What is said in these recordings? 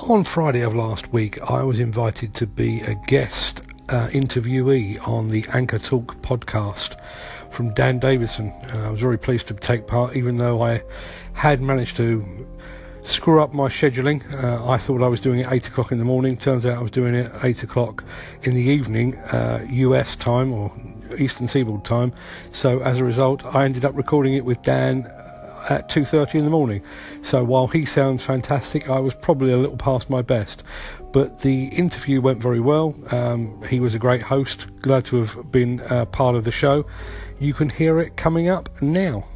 On Friday of last week, I was invited to be a guest uh, interviewee on the Anchor Talk podcast from Dan Davidson. Uh, I was very pleased to take part, even though I had managed to screw up my scheduling. Uh, I thought I was doing it 8 o'clock in the morning. Turns out I was doing it 8 o'clock in the evening, US uh, time or Eastern Seaboard time. So as a result, I ended up recording it with Dan at 2.30 in the morning. So while he sounds fantastic, I was probably a little past my best. But the interview went very well. Um, he was a great host. Glad to have been uh, part of the show. You can hear it coming up now.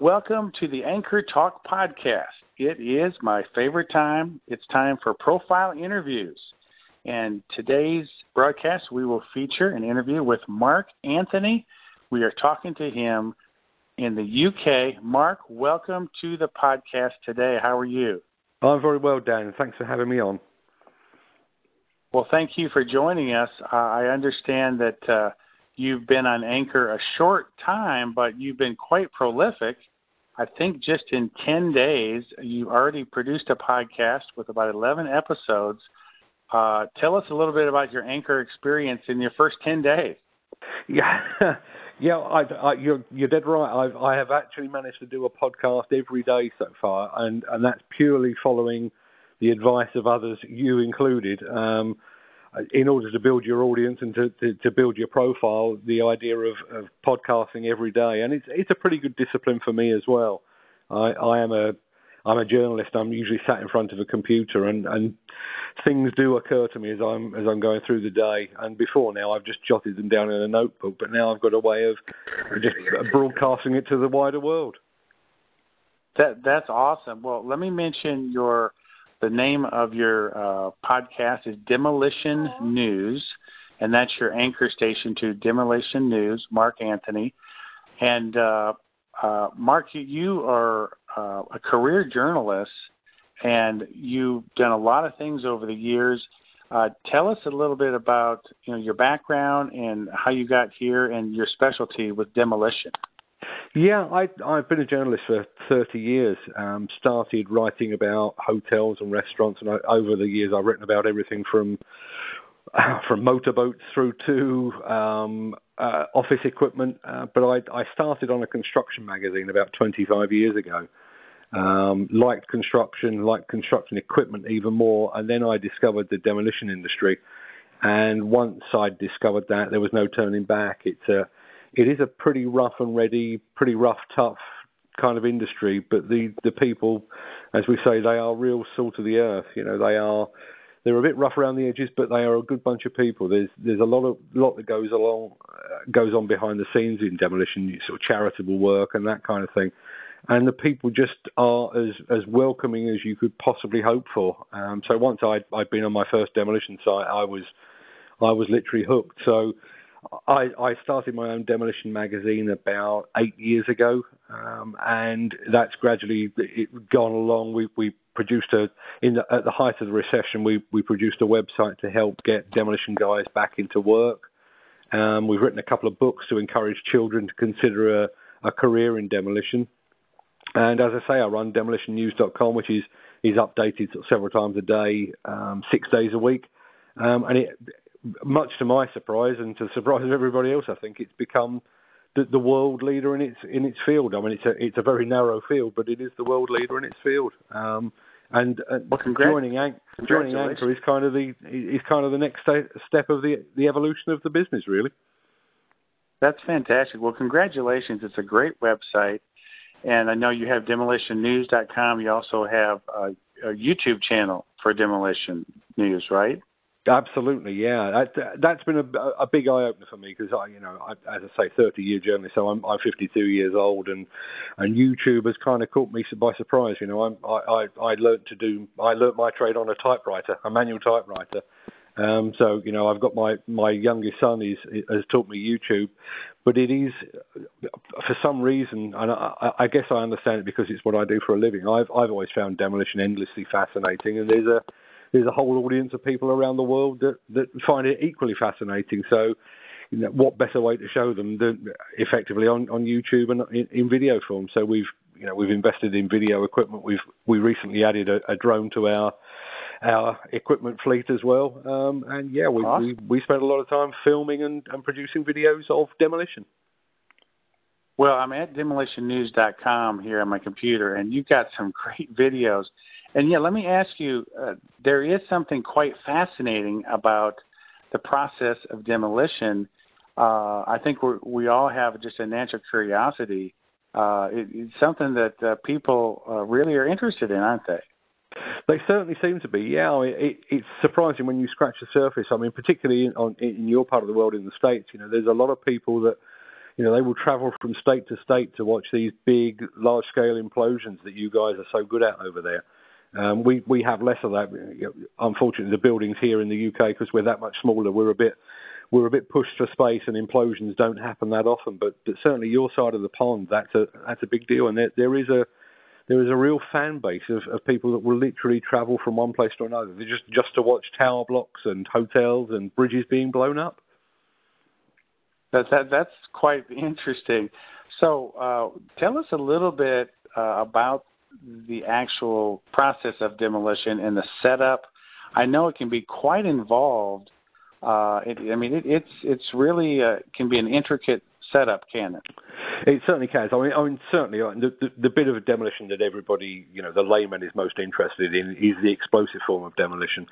Welcome to the Anchor Talk podcast. It is my favorite time. It's time for profile interviews. And today's broadcast, we will feature an interview with Mark Anthony. We are talking to him in the UK. Mark, welcome to the podcast today. How are you? I'm very well, Dan. Thanks for having me on. Well, thank you for joining us. Uh, I understand that uh, you've been on Anchor a short time, but you've been quite prolific. I think just in 10 days, you already produced a podcast with about 11 episodes. Uh, tell us a little bit about your Anchor experience in your first 10 days. Yeah, yeah, I, I, you're, you're dead right. I've, I have actually managed to do a podcast every day so far, and, and that's purely following the advice of others, you included. Um, in order to build your audience and to, to, to build your profile, the idea of, of, podcasting every day, and it's it's a pretty good discipline for me as well. I, I am a I'm a journalist. I'm usually sat in front of a computer, and, and things do occur to me as I'm as I'm going through the day. And before now, I've just jotted them down in a notebook, but now I've got a way of just broadcasting it to the wider world. That that's awesome. Well, let me mention your the name of your uh, podcast is Demolition News, and that's your anchor station to Demolition News, Mark Anthony. And uh, uh, Mark, you are uh, a career journalist, and you've done a lot of things over the years. Uh, tell us a little bit about you know your background and how you got here and your specialty with demolition. Yeah, I, I've been a journalist for 30 years. Um, started writing about hotels and restaurants, and I, over the years, I've written about everything from from motorboats through to um, uh, office equipment. Uh, but I, I started on a construction magazine about 25 years ago. Um, liked construction, liked construction equipment even more, and then I discovered the demolition industry. And once I discovered that, there was no turning back. It's a it is a pretty rough and ready, pretty rough, tough kind of industry. But the the people, as we say, they are real salt of the earth. You know, they are they're a bit rough around the edges, but they are a good bunch of people. There's there's a lot of lot that goes along uh, goes on behind the scenes in demolition, sort of charitable work and that kind of thing. And the people just are as as welcoming as you could possibly hope for. Um, so once I'd I'd been on my first demolition site, I was I was literally hooked. So I, I started my own demolition magazine about eight years ago, um, and that's gradually gone along. We, we produced a in the, at the height of the recession. We we produced a website to help get demolition guys back into work. Um, we've written a couple of books to encourage children to consider a, a career in demolition. And as I say, I run demolitionnews.com, which is is updated several times a day, um, six days a week. Um, and it, much to my surprise and to the surprise of everybody else, I think it's become the, the, world leader in its in its field. I mean, it's a it's a very narrow field, but it is the world leader in its field. Um, and uh, joining, An- joining Anchor is kind of the is kind of the next step of the the evolution of the business, really. That's fantastic. Well, congratulations! It's a great website, and I know you have demolitionnews.com. You also have a, a YouTube channel for Demolition News, right? Absolutely, yeah. That that's been a, a big eye opener for me because I, you know, I, as I say, 30 year journalist, so I'm I'm 52 years old, and and YouTube has kind of caught me by surprise. You know, I'm, I I I learned to do I learned my trade on a typewriter, a manual typewriter. Um, so you know, I've got my my youngest son is has taught me YouTube, but it is for some reason, and I, I guess I understand it because it's what I do for a living. I've I've always found demolition endlessly fascinating, and there's a there's a whole audience of people around the world that that find it equally fascinating. So. You know, what better way to show them than effectively on, on YouTube and in, in video form? So we've you know we've invested in video equipment. We've we recently added a, a drone to our our equipment fleet as well. Um, and yeah, we, awesome. we we spent a lot of time filming and, and producing videos of demolition. Well, I'm at demolitionnews.com here on my computer, and you've got some great videos. And yeah, let me ask you uh, there is something quite fascinating about the process of demolition. Uh, I think we we all have just a natural curiosity. Uh, it, it's something that uh, people uh, really are interested in, aren't they? They certainly seem to be. Yeah, it, it's surprising when you scratch the surface. I mean, particularly in, on, in your part of the world, in the states, you know, there's a lot of people that, you know, they will travel from state to state to watch these big, large-scale implosions that you guys are so good at over there. Um, we we have less of that. Unfortunately, the buildings here in the UK, because we're that much smaller, we're a bit we're a bit pushed for space, and implosions don't happen that often. But, but certainly, your side of the pond, that's a that's a big deal, and there there is a there is a real fan base of, of people that will literally travel from one place to another They're just just to watch tower blocks and hotels and bridges being blown up. That, that that's quite interesting. So, uh, tell us a little bit uh, about the actual process of demolition and the setup. I know it can be quite involved. Uh, it, I mean, it, it's it's really uh, can be an intricate setup, can it? It certainly can. I mean, I mean certainly uh, the, the, the, bit of demolition that everybody, you know, the layman is most interested in is the explosive form of demolition.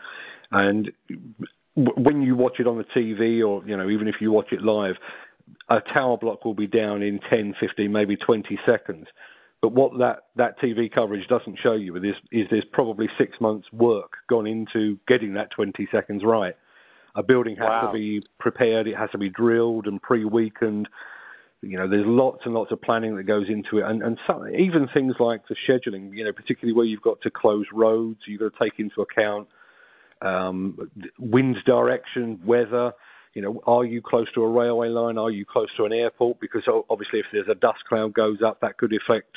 And when you watch it on the TV or, you know, even if you watch it live, a tower block will be down in 10, 15, maybe 20 seconds. But what that, that TV coverage doesn't show you is, is there's probably six months' work gone into getting that 20 seconds right. A building has wow. to be prepared, it has to be drilled and pre weakened you know, there's lots and lots of planning that goes into it, and and some, even things like the scheduling. You know, particularly where you've got to close roads, you've got to take into account um, wind direction, weather. You know, are you close to a railway line? Are you close to an airport? Because obviously, if there's a dust cloud goes up, that could affect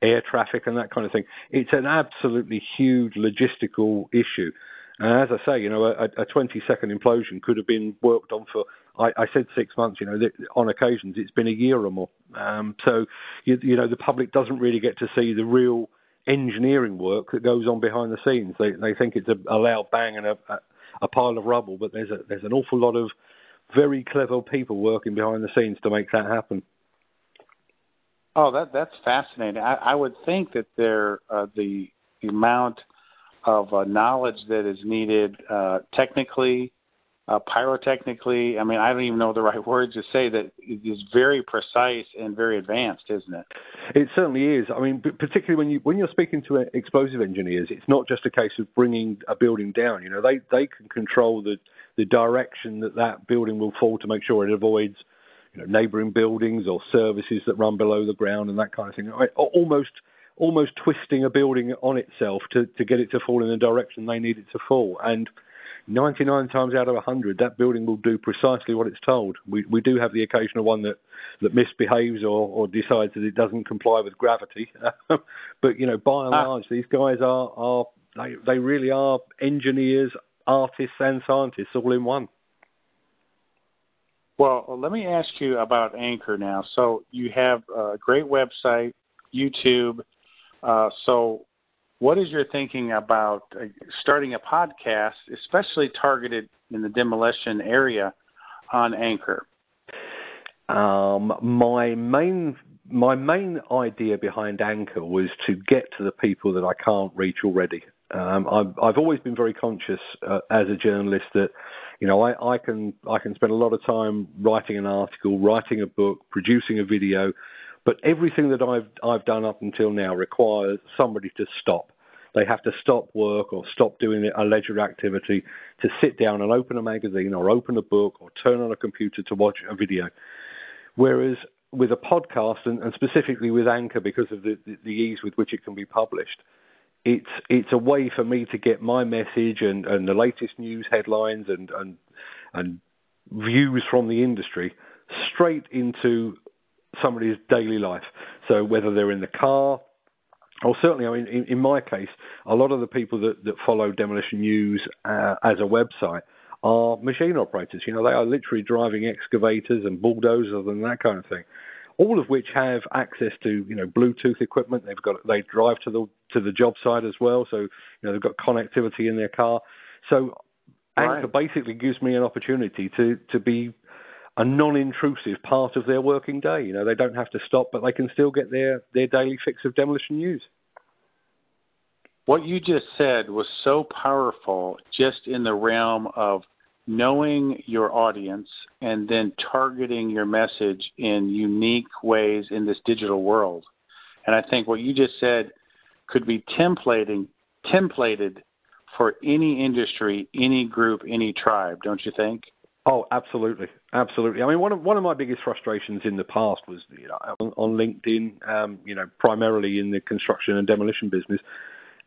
air traffic and that kind of thing. It's an absolutely huge logistical issue. And as I say, you know, a, a 20 second implosion could have been worked on for I, I said six months. You know, on occasions it's been a year or more. Um, so, you, you know, the public doesn't really get to see the real engineering work that goes on behind the scenes. They they think it's a, a loud bang and a, a, a pile of rubble, but there's a there's an awful lot of very clever people working behind the scenes to make that happen. Oh, that that's fascinating. I, I would think that there uh, the, the amount of uh, knowledge that is needed uh, technically uh, pyrotechnically. I mean, I don't even know the right words to say that it is very precise and very advanced, isn't it? It certainly is. I mean, particularly when you when you're speaking to explosive engineers, it's not just a case of bringing a building down. You know, they they can control the the direction that that building will fall to make sure it avoids you know neighbouring buildings or services that run below the ground and that kind of thing. Almost almost twisting a building on itself to to get it to fall in the direction they need it to fall and 99 times out of 100, that building will do precisely what it's told. We, we do have the occasional one that, that misbehaves or, or decides that it doesn't comply with gravity. but, you know, by and ah. large, these guys are, are they, they really are engineers, artists, and scientists all in one. Well, let me ask you about Anchor now. So you have a great website, YouTube. Uh, so what is your thinking about uh, starting a podcast, especially targeted in the demolition area on Anchor? Um, my main my main idea behind Anchor was to get to the people that I can't reach already. Um, I've, I've always been very conscious uh, as a journalist that you know I, I can I can spend a lot of time writing an article, writing a book, producing a video, but everything that I've I've done up until now requires somebody to stop. They have to stop work or stop doing a leisure activity to sit down and open a magazine or open a book or turn on a computer to watch a video. Whereas with a podcast and, and specifically with Anchor because of the, the, the ease with which it can be published, it's it's a way for me to get my message and, and the latest news headlines and, and and views from the industry straight into somebody's daily life. So whether they're in the car, or certainly. I mean, in, in, my case, a lot of the people that, that follow Demolition News uh, as a website are machine operators. You know, they are literally driving excavators and bulldozers and that kind of thing. All of which have access to you know Bluetooth equipment. They've got they drive to the to the job site as well, so you know they've got connectivity in their car. So right. Anchor basically gives me an opportunity to to be a non-intrusive part of their working day. You know, they don't have to stop, but they can still get their their daily fix of demolition news. What you just said was so powerful, just in the realm of knowing your audience and then targeting your message in unique ways in this digital world. And I think what you just said could be templating templated for any industry, any group, any tribe, don't you think? Oh, absolutely, absolutely. I mean, one of one of my biggest frustrations in the past was, you know, on, on LinkedIn, um, you know, primarily in the construction and demolition business,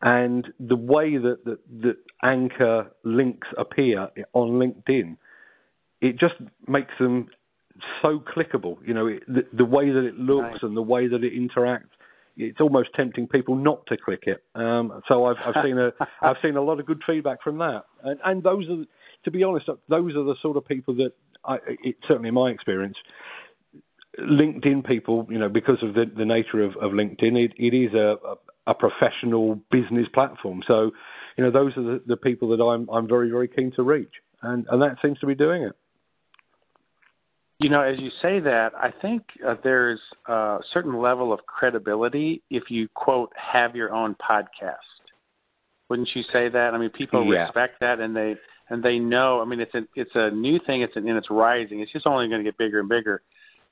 and the way that that, that anchor links appear on LinkedIn, it just makes them so clickable. You know, it, the, the way that it looks right. and the way that it interacts it's almost tempting people not to click it. Um, so I've, I've seen a I've seen a lot of good feedback from that, and, and those are, to be honest, those are the sort of people that I, it, certainly in my experience, LinkedIn people, you know, because of the, the nature of, of LinkedIn, it, it is a, a, a professional business platform. So, you know, those are the, the people that I'm I'm very very keen to reach, and and that seems to be doing it. You know, as you say that, I think uh, there's a certain level of credibility if you quote have your own podcast. Wouldn't you say that? I mean, people yeah. respect that, and they and they know. I mean, it's a it's a new thing. It's an, and it's rising. It's just only going to get bigger and bigger.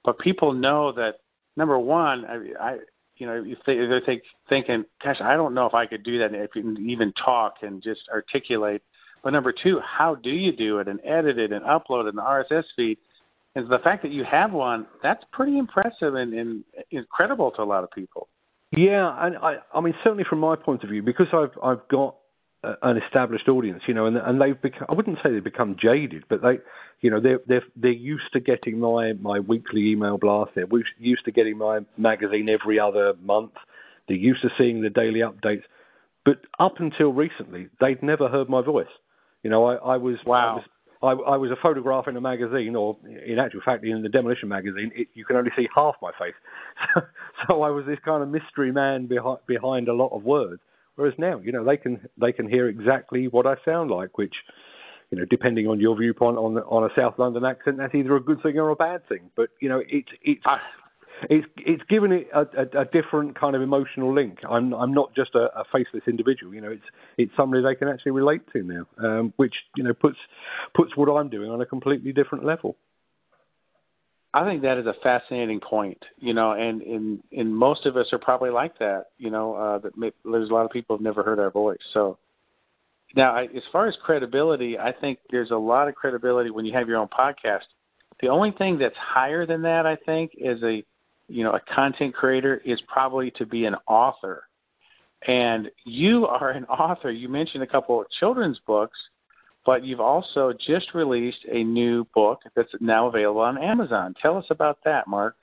But people know that number one, I, I you know, if they they're think, thinking, gosh, I don't know if I could do that. If you can even talk and just articulate. But number two, how do you do it and edit it and upload it the RSS feed? is the fact that you have one. That's pretty impressive and, and incredible to a lot of people. Yeah, and I, I mean, certainly from my point of view, because I've I've got an established audience, you know, and and they've become. I wouldn't say they've become jaded, but they, you know, they're they're they're used to getting my my weekly email blast. They're used to getting my magazine every other month. They're used to seeing the daily updates. But up until recently, they'd never heard my voice. You know, I, I was wow. I was I, I was a photograph in a magazine, or in actual fact, in the demolition magazine, it, you can only see half my face. So, so I was this kind of mystery man behind behind a lot of words. Whereas now, you know, they can they can hear exactly what I sound like, which, you know, depending on your viewpoint on on a South London accent, that's either a good thing or a bad thing. But you know, it's it's it's it's given it a, a, a, different kind of emotional link. I'm I'm not just a, a, faceless individual. You know, it's it's somebody they can actually relate to now, um, which you know puts puts what I'm doing on a completely different level. I think that is a fascinating point. You know, and in in most of us are probably like that. You know, uh, that may, there's a lot of people have never heard our voice. So now, I, as far as credibility, I think there's a lot of credibility when you have your own podcast. The only thing that's higher than that, I think, is a you know, a content creator is probably to be an author. And you are an author. You mentioned a couple of children's books, but you've also just released a new book that's now available on Amazon. Tell us about that, Mark.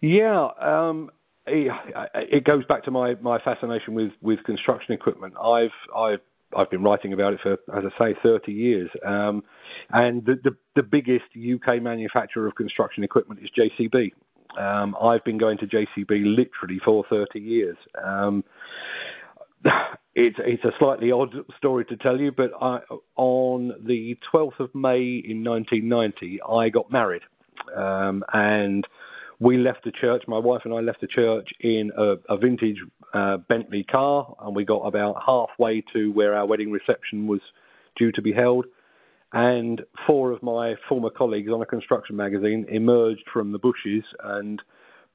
Yeah, um, it, goes back to my, my fascination with, with construction equipment. I've I've I've been writing about it for, as I say, 30 years. Um, and the, the, the biggest UK manufacturer of construction equipment is JCB. Um, I've been going to JCB literally for 30 years. Um, it's it's a slightly odd story to tell you, but I, on the 12th of May in 1990, I got married, um, and we left the church. My wife and I left the church in a, a vintage uh, Bentley car, and we got about halfway to where our wedding reception was due to be held and four of my former colleagues on a construction magazine emerged from the bushes and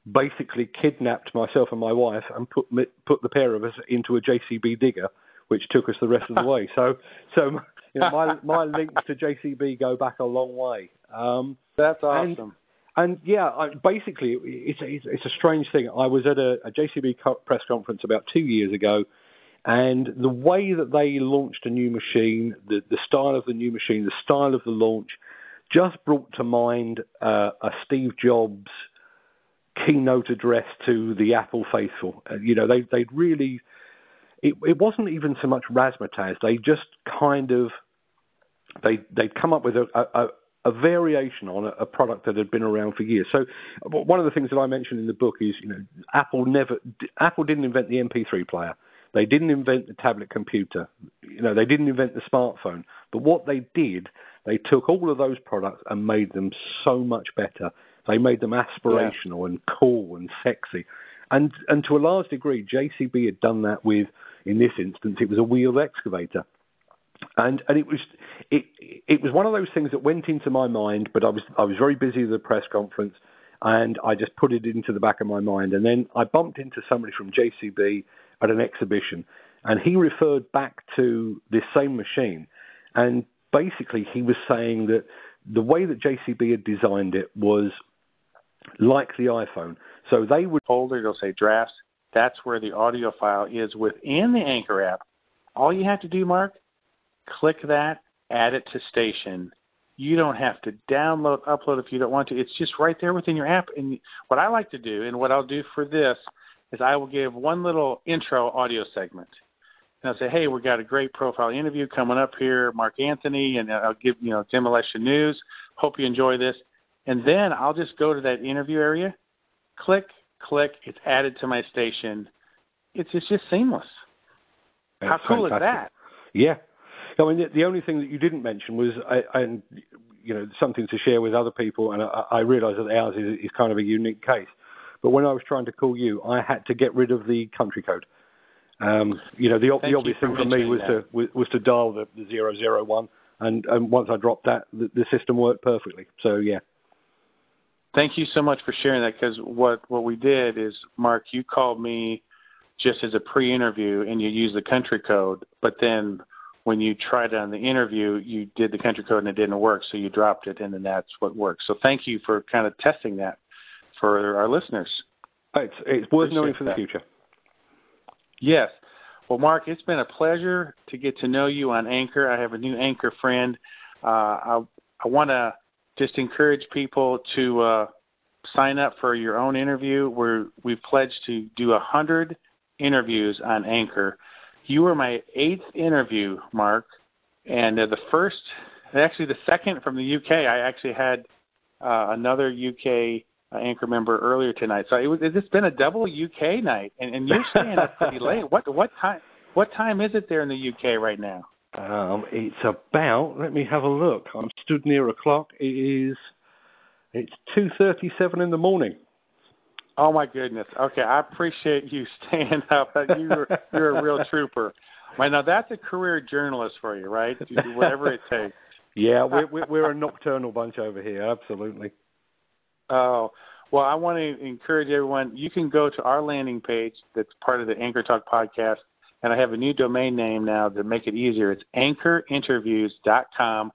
basically kidnapped myself and my wife and put put the pair of us into a JCB digger, which took us the rest of the way. So, so you know, my my links to JCB go back a long way. Um, That's awesome. And, and yeah, I, basically, it's, it's, it's a strange thing. I was at a, a JCB press conference about two years ago and the way that they launched a new machine, the, the style of the new machine, the style of the launch, just brought to mind uh, a Steve Jobs keynote address to the Apple faithful. Uh, you know, they they really it, it wasn't even so much razzmatazz. They just kind of they they'd come up with a, a, a variation on a, a, product that had been around for years. So one of the things that I mentioned in the book is, you know, Apple never Apple didn't invent the MP3 player. They didn't invent the tablet computer. You know, they didn't invent the smartphone. But what they did, they took all of those products and made them so much better. They made them aspirational yeah. and cool and sexy. And and to a large degree, JCB had done that with, in this instance, it was a wheeled excavator and and it was it it was one of those things that went into my mind, but I was I was very busy at the press conference, and I just put it into the back of my mind, and then I bumped into somebody from JCB at an exhibition, and he referred back to this same machine, and basically he was saying that the way that JCB had designed it was like the iPhone, so they would folder, it'll say drafts. That's where the audio file is within the Anchor app. All you have to do, Mark, click that, add it to station. You don't have to download, upload if you don't want to. It's just right there within your app. And what I like to do, and what I'll do for this, is I will give one little intro audio segment. And I'll say, hey, we've got a great profile interview coming up here, Mark Anthony, and I'll give, you know, Demolition News. Hope you enjoy this. And then I'll just go to that interview area, click, click, it's added to my station. It's, it's just seamless. That's How cool fantastic. is that? Yeah, I mean, the, the only thing that you didn't mention was, I, and you know, something to share with other people, and I, I realise that ours is, is kind of a unique case. But when I was trying to call you, I had to get rid of the country code. Um, you know, the, the obvious thing for me was that. to was, was, to dial the, the zero zero one, and, and once I dropped that, the, the system worked perfectly. So yeah. Thank you so much for sharing that because what what we did is, Mark, you called me just as a pre-interview, and you used the country code, but then when you tried it on the interview, you did the country code and it didn't work, so you dropped it, and then that's what worked. So thank you for kind of testing that for our listeners. It's, it's worth knowing for the future. Yes. Well, Mark, it's been a pleasure to get to know you on Anchor. I have a new Anchor friend. Uh, I, I want to just encourage people to uh, sign up for your own interview. We're, we've pledged to do a hundred interviews on Anchor you were my eighth interview, Mark, and uh, the first, actually the second from the UK. I actually had uh, another UK uh, anchor member earlier tonight. So it was, it's been a double UK night, and, and you're staying up pretty late. What what time? What time is it there in the UK right now? Um, it's about. Let me have a look. I'm stood near a clock. It is. It's two thirty-seven in the morning. Oh my goodness. Okay, I appreciate you staying up. You're you're a real trooper. Well, now that's a career journalist for you, right? You do whatever it takes. Yeah, we're we're a nocturnal bunch over here. Absolutely. Oh well, I want to encourage everyone. You can go to our landing page that's part of the Anchor Talk podcast, and I have a new domain name now to make it easier. It's anchorinterviews.com.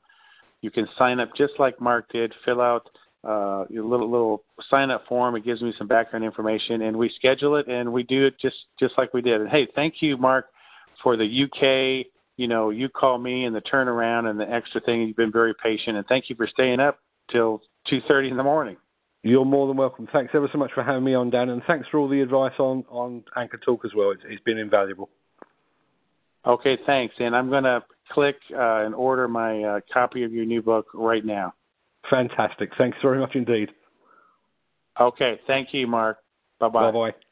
You can sign up just like Mark did. Fill out uh, a little little sign up form. It gives me some background information, and we schedule it, and we do it just just like we did. And hey, thank you, Mark, for the UK. You know, you call me and the turnaround and the extra thing. You've been very patient, and thank you for staying up till two thirty in the morning. You're more than welcome. Thanks ever so much for having me on, Dan, and thanks for all the advice on on Anchor Talk as well. It's, it's been invaluable. Okay, thanks. And I'm going to click uh, and order my uh, copy of your new book right now. Fantastic. Thanks very much indeed. Okay. Thank you, Mark. Bye bye. Bye bye.